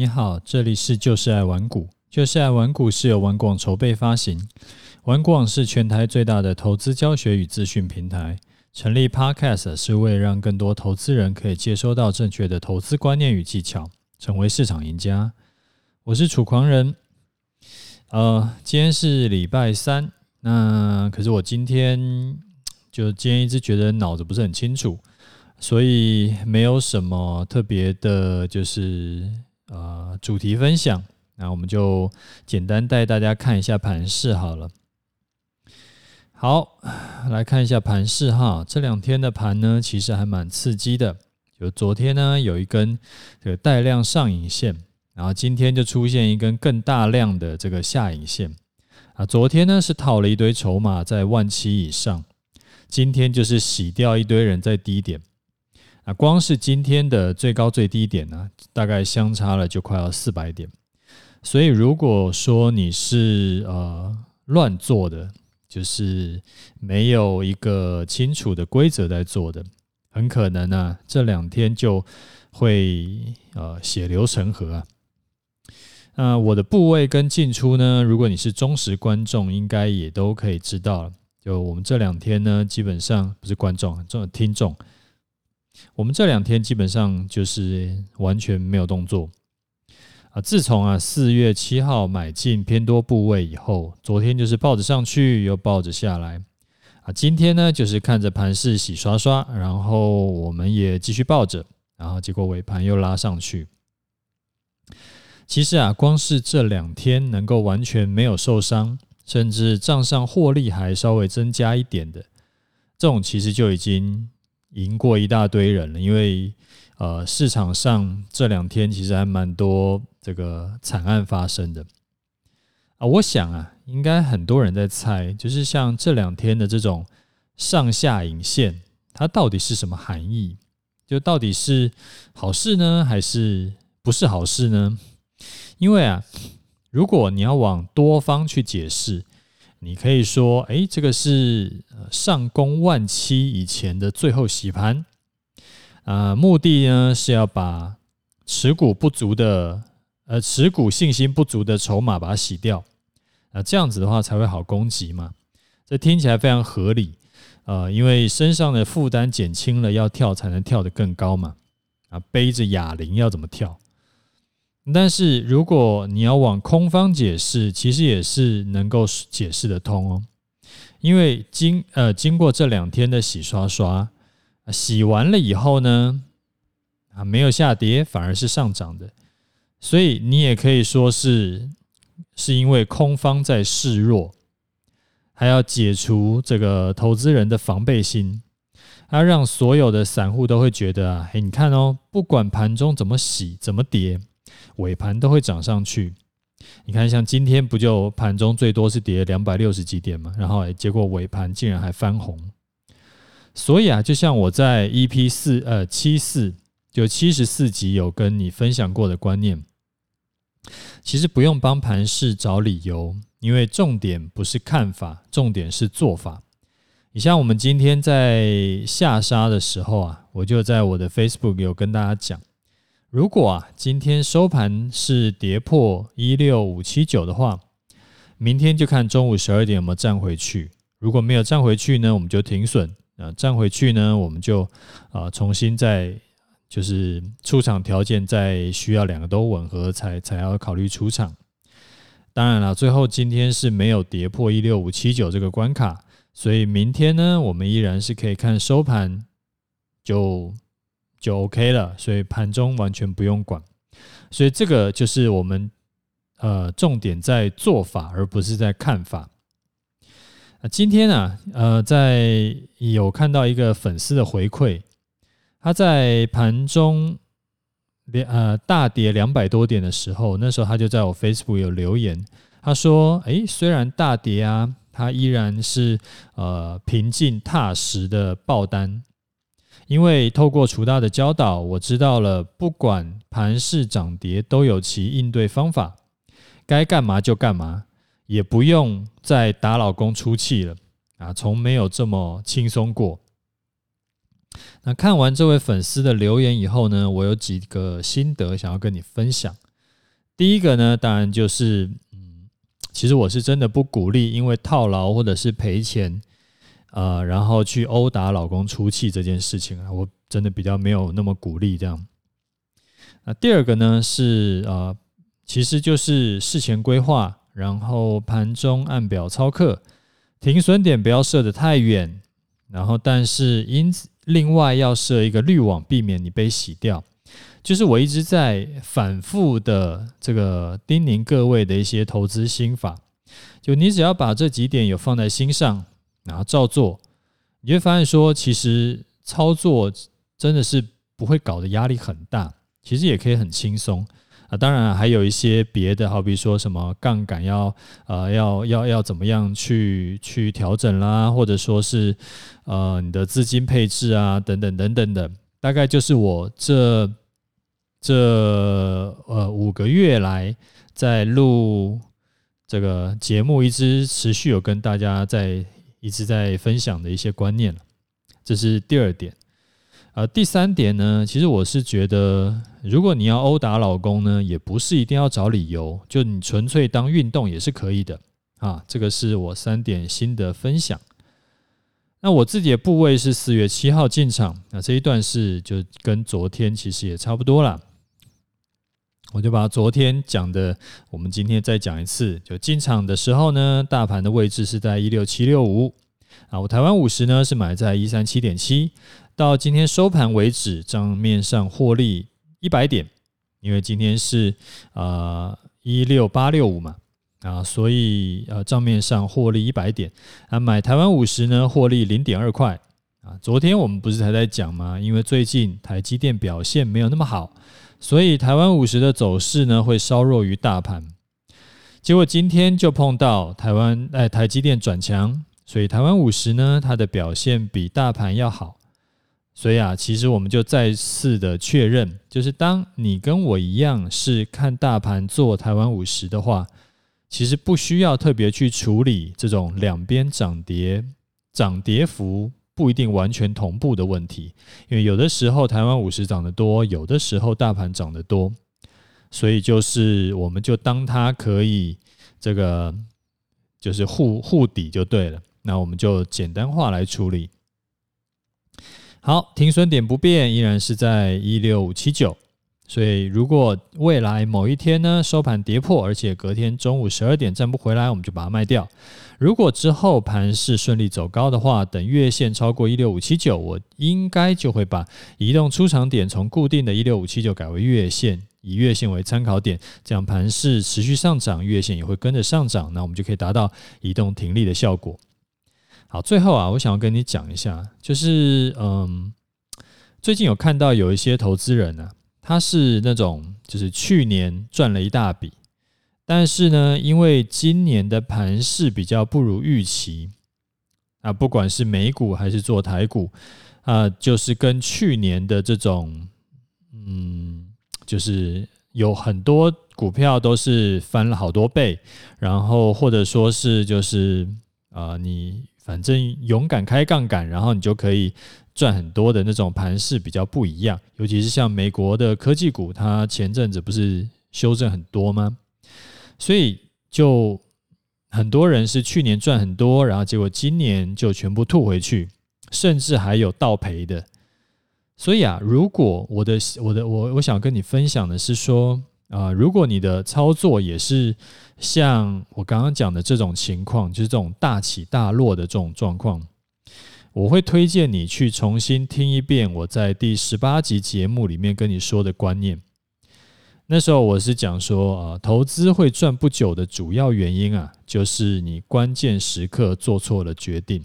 你好，这里是就是爱玩股。就是爱玩股是由玩广筹备发行，玩广是全台最大的投资教学与资讯平台。成立 Podcast 是为了让更多投资人可以接收到正确的投资观念与技巧，成为市场赢家。我是楚狂人。呃，今天是礼拜三，那可是我今天就今天一直觉得脑子不是很清楚，所以没有什么特别的，就是。呃，主题分享，那我们就简单带大家看一下盘势好了。好，来看一下盘势哈，这两天的盘呢，其实还蛮刺激的。就昨天呢，有一根这个带量上影线，然后今天就出现一根更大量的这个下影线。啊，昨天呢是套了一堆筹码在万七以上，今天就是洗掉一堆人在低点。光是今天的最高最低点呢，大概相差了就快要四百点。所以如果说你是呃乱做的，就是没有一个清楚的规则在做的，很可能呢这两天就会呃血流成河啊。那我的部位跟进出呢，如果你是忠实观众，应该也都可以知道了。就我们这两天呢，基本上不是观众，这种听众。我们这两天基本上就是完全没有动作啊！自从啊四月七号买进偏多部位以后，昨天就是抱着上去又抱着下来啊，今天呢就是看着盘势洗刷刷，然后我们也继续抱着，然后结果尾盘又拉上去。其实啊，光是这两天能够完全没有受伤，甚至账上获利还稍微增加一点的，这种其实就已经。赢过一大堆人了，因为呃市场上这两天其实还蛮多这个惨案发生的啊。我想啊，应该很多人在猜，就是像这两天的这种上下影线，它到底是什么含义？就到底是好事呢，还是不是好事呢？因为啊，如果你要往多方去解释。你可以说，哎，这个是上攻万七以前的最后洗盘，啊，目的呢是要把持股不足的，呃，持股信心不足的筹码把它洗掉，啊，这样子的话才会好攻击嘛。这听起来非常合理，呃，因为身上的负担减轻了，要跳才能跳得更高嘛。啊，背着哑铃要怎么跳？但是如果你要往空方解释，其实也是能够解释得通哦。因为经呃经过这两天的洗刷刷，洗完了以后呢，啊没有下跌，反而是上涨的，所以你也可以说是是因为空方在示弱，还要解除这个投资人的防备心，它让所有的散户都会觉得啊，嘿，你看哦，不管盘中怎么洗怎么跌。尾盘都会涨上去，你看，像今天不就盘中最多是跌两百六十几点嘛，然后结果尾盘竟然还翻红，所以啊，就像我在 EP 四呃七四就七十四集有跟你分享过的观念，其实不用帮盘势找理由，因为重点不是看法，重点是做法。你像我们今天在下杀的时候啊，我就在我的 Facebook 有跟大家讲。如果啊，今天收盘是跌破一六五七九的话，明天就看中午十二点有没有站回去。如果没有站回去呢，我们就停损；啊，站回去呢，我们就啊重新再就是出场条件再需要两个都吻合才才要考虑出场。当然了，最后今天是没有跌破一六五七九这个关卡，所以明天呢，我们依然是可以看收盘就。就 OK 了，所以盘中完全不用管，所以这个就是我们呃重点在做法，而不是在看法。啊，今天啊，呃，在有看到一个粉丝的回馈，他在盘中连呃大跌两百多点的时候，那时候他就在我 Facebook 有留言，他说：“诶，虽然大跌啊，他依然是呃平静踏实的爆单。”因为透过楚大的教导，我知道了，不管盘势涨跌，都有其应对方法，该干嘛就干嘛，也不用再打老公出气了啊！从没有这么轻松过。那看完这位粉丝的留言以后呢，我有几个心得想要跟你分享。第一个呢，当然就是，嗯，其实我是真的不鼓励因为套牢或者是赔钱，呃，然后去殴打老公出气这件事情啊，我真的比较没有那么鼓励这样。那第二个呢是呃，其实就是事前规划，然后盘中按表操课，停损点不要设得太远，然后但是因此另外要设一个滤网，避免你被洗掉。就是我一直在反复的这个叮咛各位的一些投资心法，就你只要把这几点有放在心上，然后照做，你会发现说，其实操作真的是不会搞得压力很大，其实也可以很轻松啊。当然还有一些别的，好比说什么杠杆要呃要要要怎么样去去调整啦，或者说是呃你的资金配置啊等等等等的，大概就是我这。这呃五个月来，在录这个节目，一直持续有跟大家在一直在分享的一些观念，这是第二点。呃，第三点呢，其实我是觉得，如果你要殴打老公呢，也不是一定要找理由，就你纯粹当运动也是可以的啊。这个是我三点新的分享。那我自己的部位是四月七号进场，那这一段是就跟昨天其实也差不多啦。我就把昨天讲的，我们今天再讲一次。就进场的时候呢，大盘的位置是在一六七六五啊，我台湾五十呢是买在一三七点七，到今天收盘为止，账面上获利一百点，因为今天是啊一六八六五嘛啊，所以呃账面上获利一百点啊，买台湾五十呢获利零点二块啊。昨天我们不是还在讲吗？因为最近台积电表现没有那么好。所以台湾五十的走势呢，会稍弱于大盘，结果今天就碰到台湾哎台积电转强，所以台湾五十呢，它的表现比大盘要好。所以啊，其实我们就再次的确认，就是当你跟我一样是看大盘做台湾五十的话，其实不需要特别去处理这种两边涨跌涨跌幅。不一定完全同步的问题，因为有的时候台湾五十涨得多，有的时候大盘涨得多，所以就是我们就当它可以这个就是护护底就对了。那我们就简单化来处理。好，停损点不变，依然是在一六五七九。所以，如果未来某一天呢，收盘跌破，而且隔天中午十二点站不回来，我们就把它卖掉。如果之后盘势顺利走高的话，等月线超过一六五七九，我应该就会把移动出场点从固定的一六五七九改为月线，以月线为参考点，这样盘势持续上涨，月线也会跟着上涨，那我们就可以达到移动停利的效果。好，最后啊，我想要跟你讲一下，就是嗯，最近有看到有一些投资人呢、他是那种，就是去年赚了一大笔，但是呢，因为今年的盘势比较不如预期，啊，不管是美股还是做台股，啊，就是跟去年的这种，嗯，就是有很多股票都是翻了好多倍，然后或者说是就是啊，你反正勇敢开杠杆，然后你就可以。赚很多的那种盘势比较不一样，尤其是像美国的科技股，它前阵子不是修正很多吗？所以就很多人是去年赚很多，然后结果今年就全部吐回去，甚至还有倒赔的。所以啊，如果我的我的我我想跟你分享的是说啊，如果你的操作也是像我刚刚讲的这种情况，就是这种大起大落的这种状况。我会推荐你去重新听一遍我在第十八集节目里面跟你说的观念。那时候我是讲说啊，投资会赚不久的主要原因啊，就是你关键时刻做错了决定。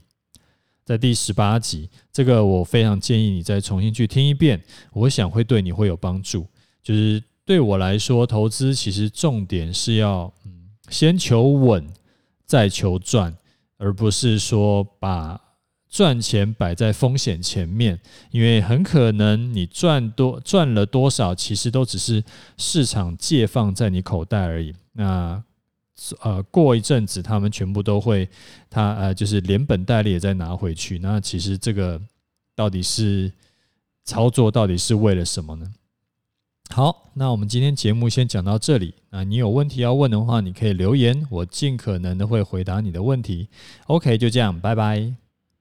在第十八集，这个我非常建议你再重新去听一遍，我想会对你会有帮助。就是对我来说，投资其实重点是要嗯，先求稳，再求赚，而不是说把。赚钱摆在风险前面，因为很可能你赚多赚了多少，其实都只是市场借放在你口袋而已。那呃，过一阵子他们全部都会，他呃就是连本带利也再拿回去。那其实这个到底是操作，到底是为了什么呢？好，那我们今天节目先讲到这里。那你有问题要问的话，你可以留言，我尽可能的会回答你的问题。OK，就这样，拜拜。